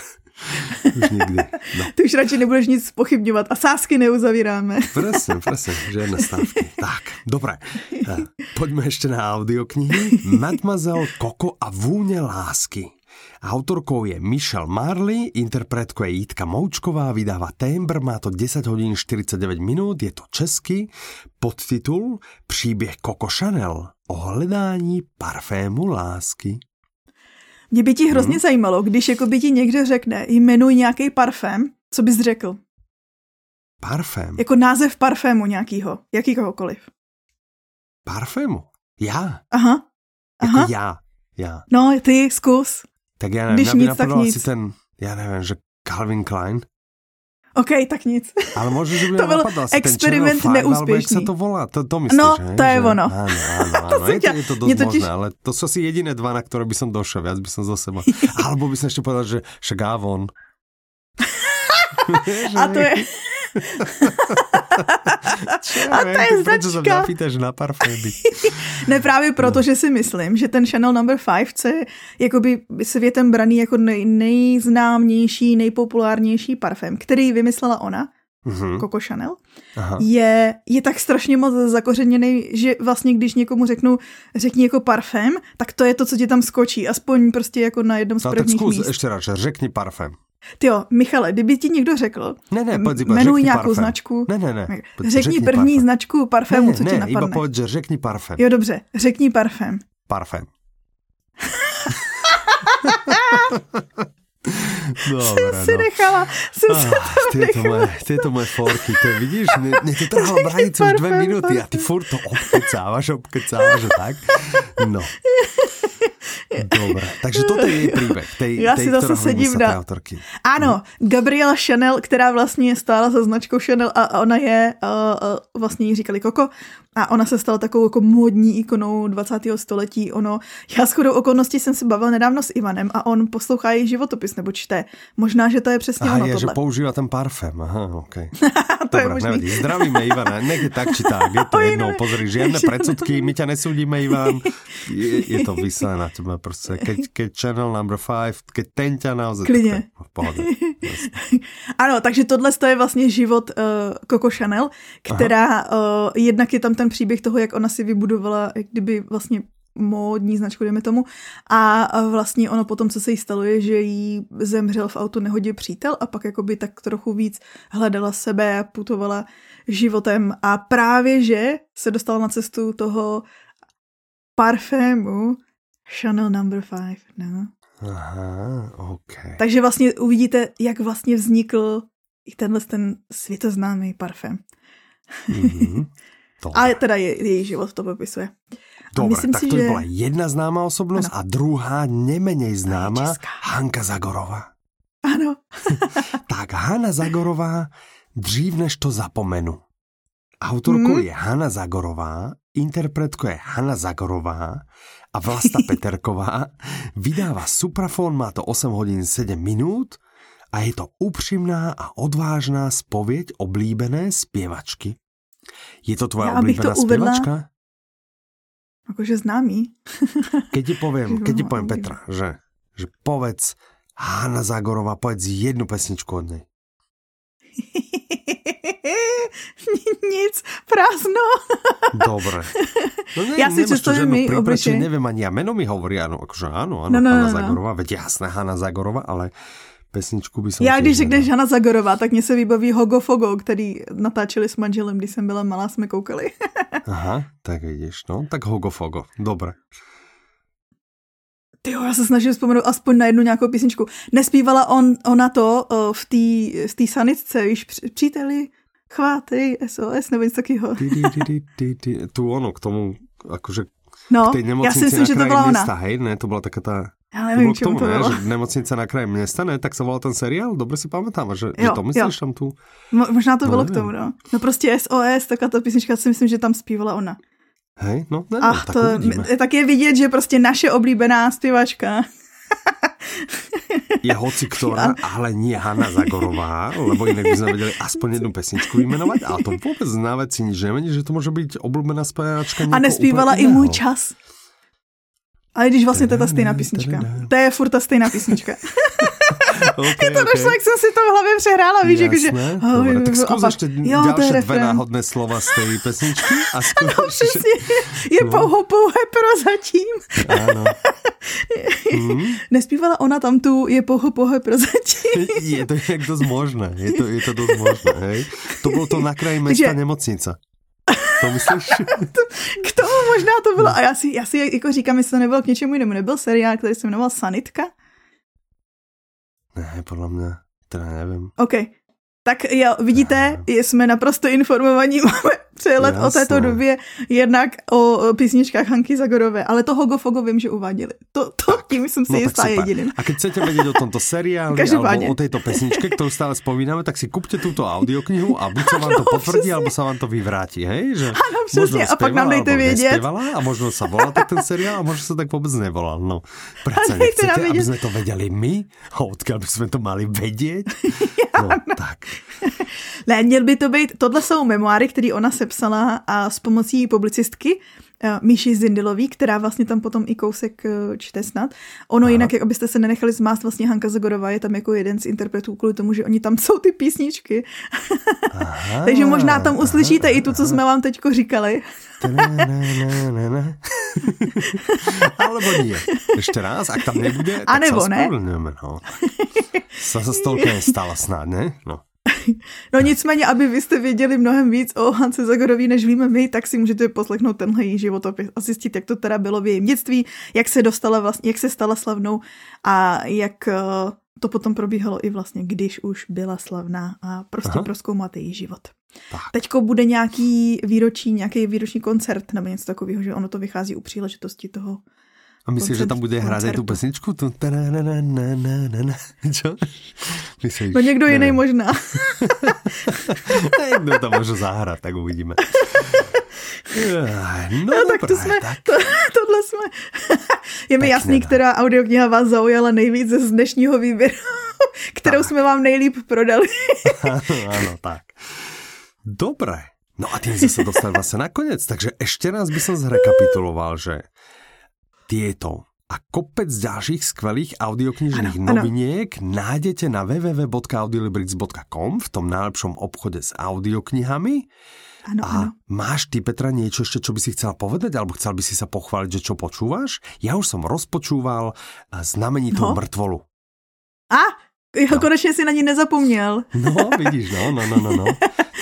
Už nikdy. No. Ty už radši nebudeš nic pochybňovat a sásky neuzavíráme. Presne, presne, žiadne stávky. Tak, dobré. Eh, poďme ešte na audioknihy. Mademoiselle Koko a vúne lásky. Autorkou je Michelle Marley, interpretkou je Jitka Moučková, vydáva Tembr, má to 10 hodín 49 minút, je to český. Podtitul Příběh Coco Chanel o hledání parfému lásky. Mě by ti hrozně hmm. zajímalo, když jako by ti někdo řekne, jmenuj nějaký parfém, co bys řekl? Parfém? Jako název parfému nějakýho, jakýhokoliv. Parfému? Já? Aha. Jako Aha. já. Já. No, ty zkus. Tak já nevím, Když nic, tak nic. asi ten, já nevím, že Calvin Klein. OK, tak nic. Ale možno, že by to byl experiment ten neúspěšný. jak se to volá? To, to myslíš, No, že? to je že? ono. Áno, áno, áno. je, to, je to dosť totiž... možné, ale to sú asi jediné dva, na ktoré by som došel, viac by som zo seba. Alebo by som ešte povedal, že však Avon. A to je... a to je Proč se napítaš na parfémy? ne právě proto, no. že si myslím, že ten Chanel Number no. 5, co je jakoby světem braný jako nej, nejznámější, nejpopulárnější parfém, který vymyslela ona, mm-hmm. Coco Chanel, Aha. je, je tak strašně moc zakořeněný, že vlastně když někomu řeknu, řekni jako parfém, tak to je to, co ti tam skočí, aspoň prostě jako na jednom z no, prvních tak zkus, míst. ještě raz, řekni parfém. Ty jo, Michale, kdyby ti někdo řekl, ne, ne, pojď, iba, jmenuj nějakou parfém. značku. Ne, ne, ne. Pojď, řekni, řekni první parfém. značku parfému, ne, co ne, ti napadne. iba pojď, že řekni parfém. Jo, dobře, řekni parfém. Parfém. Dobre, jsem si no. nechala, jsem ah, se to tyto moje, tyto moje forky, to vidíš, mě, mě to trhalo branice už dvě minuty a ty furt to obkecávaš a tak. No. Dobre, takže toto je její příběh. Tej, Já tej, si zase sedím na... Autorky. Ano, Gabriela Chanel, která vlastně stála za značkou Chanel a ona je, uh, uh, vlastně jí říkali Koko, a ona se stala takovou jako módní ikonou 20. století. Ono, já s chodou okolností jsem se bavil nedávno s Ivanem a on poslouchá její životopis nebo čte. Možná, že to je přesně Aha, ono je, tohle. že používá ten parfém. Aha, ok. to Dobre, je možný. Nevadí. Zdravíme Ivana, nech je tak či tak, je to Oj, jednou, pozri, žiadne predsudky, my ťa nesúdíme, Ivan. Je, je to vyslané na teba prostě. Keď, keď channel number five, keď ten ťa naozaj... Klidně. V pohodě. ano, takže tohle je vlastně život uh, Coco Chanel, která uh, jednak je tam ten příběh toho, jak ona si vybudovala, jak kdyby vlastně módní značku, dejme tomu. A vlastně ono potom, co se jí stalo, je, že jí zemřel v auto nehodě přítel a pak jakoby tak trochu víc hledala sebe a putovala životem a právě, že se dostala na cestu toho parfému Chanel number five, no. Aha, ok. Takže vlastně uvidíte, jak vlastně vznikl i tenhle ten světoznámý parfém. Mm-hmm. A teda je, její život to popisuje. Dobre, myslím tak si, to že... byla jedna známá osobnost ano. a druhá nemenej známá, Hanka Zagorová. Ano. tak Hanna Zagorová, dřív než to zapomenu. Autorkou hmm. je Hanna Zagorová, interpretkou je Hanna Zagorová a Vlasta Peterková. Vydává Suprafon, má to 8 hodin 7 minút a je to upřímná a odvážná spověď oblíbené zpěvačky. Je to tvoja oblíbená to uvedla... zpěvačka? Akože známý. keď ti poviem, keď ti poviem Petra, že, že povedz Hanna Zagorová, povedz jednu pesničku od nej. Nic, prázdno. Dobre. No ne, ja si představím mi obličej. Neviem ani ja, meno mi hovorí, áno, akože áno, áno, no, no, Hanna no, no. Zagorová, veď jasné, Hanna Zagorova, ale pesničku by som... Já když řekneš Hanna Zagorová, tak mě se vybaví Hogo Fogo, který natáčeli s manželem, když jsem byla malá, jsme koukali. Aha, tak vidíš, no, tak Hogo Fogo, dobre. Ty já se snažím vzpomenout aspoň na jednu nějakou písničku. Nespívala on, ona to uh, v té v tý sanitce, víš, příteli, chvátej, SOS, nebo něco takového. Tu ono, k tomu, akože no, k já si myslím, že to byla ona. hej, ne, to byla taká ta já nevím, to, tomu, to ne, že nemocnice na kraji města, ne, tak se volal ten seriál, dobře si pamatám, že, jo, že to myslíš jo. tam tu? Mo, možná to no, bylo nevím. k tomu, no. No prostě SOS, taká ta písnička, si myslím, že tam zpívala ona. Hej, no, ne, Ach, tak to, uvidíme. tak je vidět, že prostě naše oblíbená zpěvačka je hoci ktorá, ale nie Hanna Zagorová, lebo inak by sme vedeli aspoň jednu pesničku vymenovať, ale to vôbec na veci nič nemení, že to môže byť obľúbená speváčka A nespívala i můj čas. Ale když vlastně to je ta stejná písnička. To je furt ta stejná písnička. okay, je to okay. došlo, jak jsem si to v hlavě přehrála, víš, jakože... Oh, Dobre, tak skús ešte ďalšie dve náhodné slova z tej pesničky. A skús, no, přesně. Je no. pouho, pouhé prozatím. Áno. mm. Nespívala ona tam tu je pouho, pouhé prozatím. je to jak dosť možné. Je to, je to dosť možné, hej. To bylo to na kraji mesta nemocnica. To myslíš? k tomu možná to bylo. A já si, já si jako říkám, jestli to nebylo k něčemu jinému. Nebyl seriál, který se jmenoval Sanitka? Ne, podle mě, teda nevím. OK. Tak jo, vidíte, jsme naprosto informovaní, máme přehled o této době, jednak o písničkách Hanky Zagorové, ale to Hogo Fogo vím, že uváděli. To, to tím jsem si no, jistá jediným. A keď chcete vědět o tomto seriáli alebo o této pesničke, kterou stále spomínáme, tak si kupte tuto audioknihu a buď se vám to potvrdí, alebo se vám to vyvrátí, hej? Že ano, přesně, a pak nám dejte vědět. A možno se volá tak ten seriál a možno se tak vůbec nevolal. No, prece nechcete, aby jsme to věděli my? Odkiaľ by jsme to mali vědět? No, tak. ne, měl by to být, tohle jsou memoáry, které ona sepsala a s pomocí publicistky, uh, Míši Zindilový, která vlastně tam potom i kousek uh, čte snad. Ono Aha. jinak, jak abyste se nenechali zmást, vlastně Hanka Zagorová je tam jako jeden z interpretů kvůli tomu, že oni tam jsou ty písničky. Takže možná tam uslyšíte aha, i tu, co jsme vám teďko říkali. Alebo nie. Ještě raz, ak tam nebude, tak a nebo sa ne. No. Sa sa stolka nestala snad, ne? No. No nicméně, aby vy jste věděli mnohem víc o Hance Zagorový, než víme my, tak si můžete poslechnout tenhle její životopis a zjistit, jak to teda bylo v jejím dětství, jak se dostala vlastně, jak se stala slavnou a jak eh, to potom probíhalo i vlastně, když už byla slavná a prostě Aha. proskoumat její život. Tak. Teďko bude nějaký výročí, nějaký výroční koncert nebo něco takového, že ono to vychází u příležitosti toho a myslíš, že tam bude hrát tu pesničku? Tu Čo? Myslíš? No někdo jiný možná. Někdo tam může zahrát, tak uvidíme. No, no tak to jsme, tak. To, tohle jsme. Je mi jasný, která audiokniha vás zaujala nejvíc z dnešního výběru, kterou tak. jsme vám nejlíp prodali. ano, ano, tak. Dobré. No a tím jsme se dostali vlastně nakonec, takže ještě raz by som zrekapituloval, že tieto a kopec ďalších skvelých audioknižných ano, noviniek ano. nájdete na www.audiolibrix.com v tom najlepšom obchode s audioknihami. Ano, a ano. máš ty, Petra, niečo ešte, čo by si chcela povedať, alebo chcel by si sa pochváliť, že čo počúvaš? Ja už som rozpočúval znamenitou no. mrtvolu. A, jo, no. konečně si na ní nezapomněl. No, vidíš, no, no, no, no. no.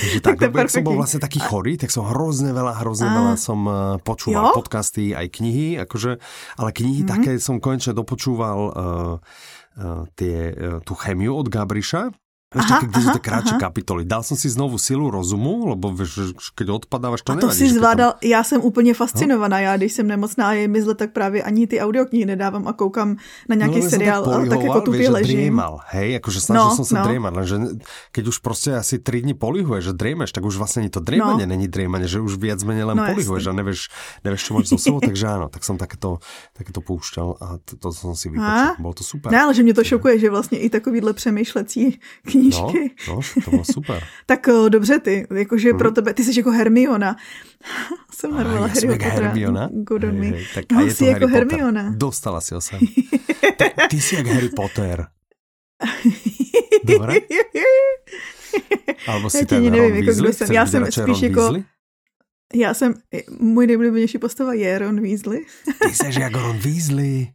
Takže tak, tak jak som bol vlastne taký chorý, tak som hrozne veľa, hrozne veľa som eh, počúval jo? podcasty, aj knihy, akože, ale knihy mm-hmm. také som konečne dopočúval uh, uh, tie, uh, tú chemiu od Gabriša, Aha, také, kde aha, sú tie krátšie aha. kapitoly. Dal som si znovu silu rozumu, lebo víš, keď odpadávaš, to A to si zvládal, tam... já jsem úplně fascinovaná. No? Já, když jsem nemocná a je mi zle, tak právě ani ty audioknihy nedávám a koukám na nějaký no, seriál, tak, tak jako tu vieš, ležím. Driemal, hej, akože snažil no, som sa no. driemať, lenže keď už prostě asi 3 dní polihuješ, že driemeš, tak už vlastně ani to driemanie no. není driemanie, že už viac menej len no, polihuješ a nevieš, nevieš, čo máš so sebou, takže áno, tak som takéto, takéto poušťal a to, to som si vypočul. Bolo to super. Ne, ale že mě to šokuje, že vlastně i takovýhle přemýšlecí knížky. No, no, to bylo super. tak o, dobře ty, jakože hmm. pro tebe, ty jsi jako Hermiona. jsem jmenovala Harry Pottera. Hermiona? Good on me. Tak no, je jsi jako Harry Hermiona. Potter. Dostala si ho sem. tak ty jsi jak Harry Potter. Dobre? Alebo si ten nevím, jako kdo jsem. Já jsem spíš jako... Weasley? Já jsem, můj nejblibenější postava je Ron Weasley. Ty jsi jako Ron Weasley.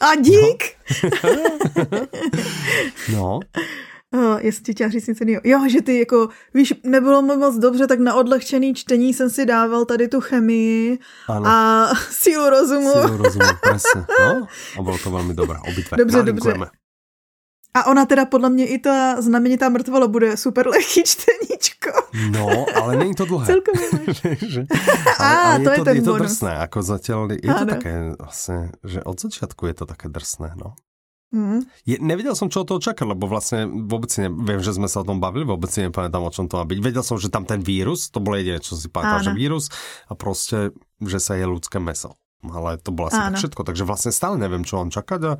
A dík! No. no. Jestli ti chtěla říct něco jiného. Jo, že ty jako, víš, nebylo mi moc dobře, tak na odlehčený čtení jsem si dával tady tu chemii ano. a sílu rozumu. Sílu rozumu, presne. No, a bylo to velmi dobré, obidve. Dobře, dobře. A ona teda podle mě i ta znamenitá mrtvola bude super lehký čteníčko. No, ale není to dlhé. Celkově. ale, ale to je, to, ten je to drsné, jako zatiaľ, je to také vlastně, že od začátku je to také drsné, no. Mm. Je, nevedel som, čo od toho čakať, lebo vlastne vôbec si ne, viem, že sme sa o tom bavili, vôbec si nepamätám, o čom to má byť. Vedel som, že tam ten vírus, to bolo jediné, čo si pamätal, že vírus a proste, že sa je ľudské meso. Ale to bolo asi tak všetko, takže vlastne stále neviem, čo mám čakať a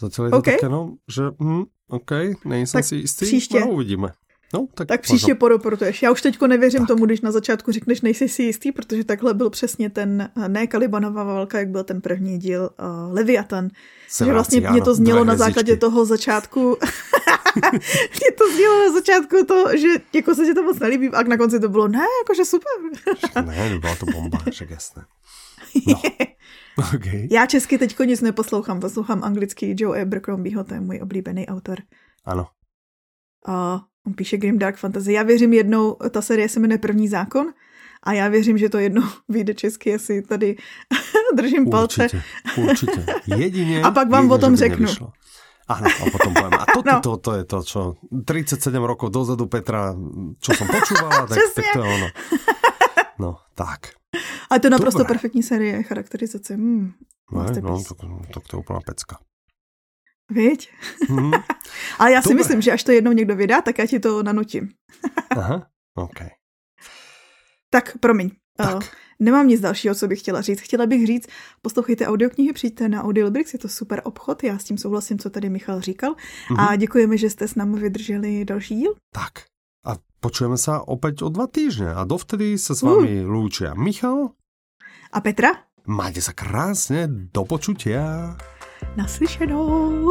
Zatiaľ je okay. to také, no, že hm, OK, nejsem tak si jistý, příště. no uvidíme. No, tak, tak příště podoportuješ. Já už teďko nevěřím tak. tomu, když na začátku řekneš, nejsi si jistý, protože takhle byl přesně ten, ne Kalibanová válka, jak byl ten první díl uh, Leviathan. Se že vlastně mě to znělo na základě toho začátku. mě to znělo na začátku to, že jako se ti to moc nelíbí, a na konci to bylo, ne, jakože super. ne, byla to bomba, že jasné. No. Okay. Já česky teď nic neposlouchám, poslouchám anglický Joe Abercrombieho, to je můj oblíbený autor. Ano. A on píše Grim Dark Fantasy. Já věřím jednou, ta série se jmenuje První zákon a já věřím, že to jednou vyjde česky, jestli tady držím palce. Určitě, určitě. Jedině, a pak vám jedině, o tom řeknu. Áno, a potom poviem. A toto no. to, to je to, čo 37 rokov dozadu Petra, čo som počúvala, tak, tak to je ono. No, tak. A to je naprosto Dobre. perfektní série charakterizace. Hmm, no, no tak, tak to je úplná pecka. Víď? Mm. Ale já si Dobre. myslím, že až to jednou někdo vydá, tak já ti to nanutím. Aha, OK. Tak, promiň. Tak. Uh, nemám nic dalšího, co bych chtěla říct. Chtěla bych říct, poslouchejte audioknihy, přijďte na Audiolibrix, je to super obchod, já s tím souhlasím, co tady Michal říkal. Mm-hmm. A mhm. děkujeme, že jste s námi vydrželi další díl. Tak, a počujeme sa opäť o dva týždne a dovtedy sa s vami uh. lúčia Michal a Petra. Majte sa krásne, do počutia. Naslyšenou.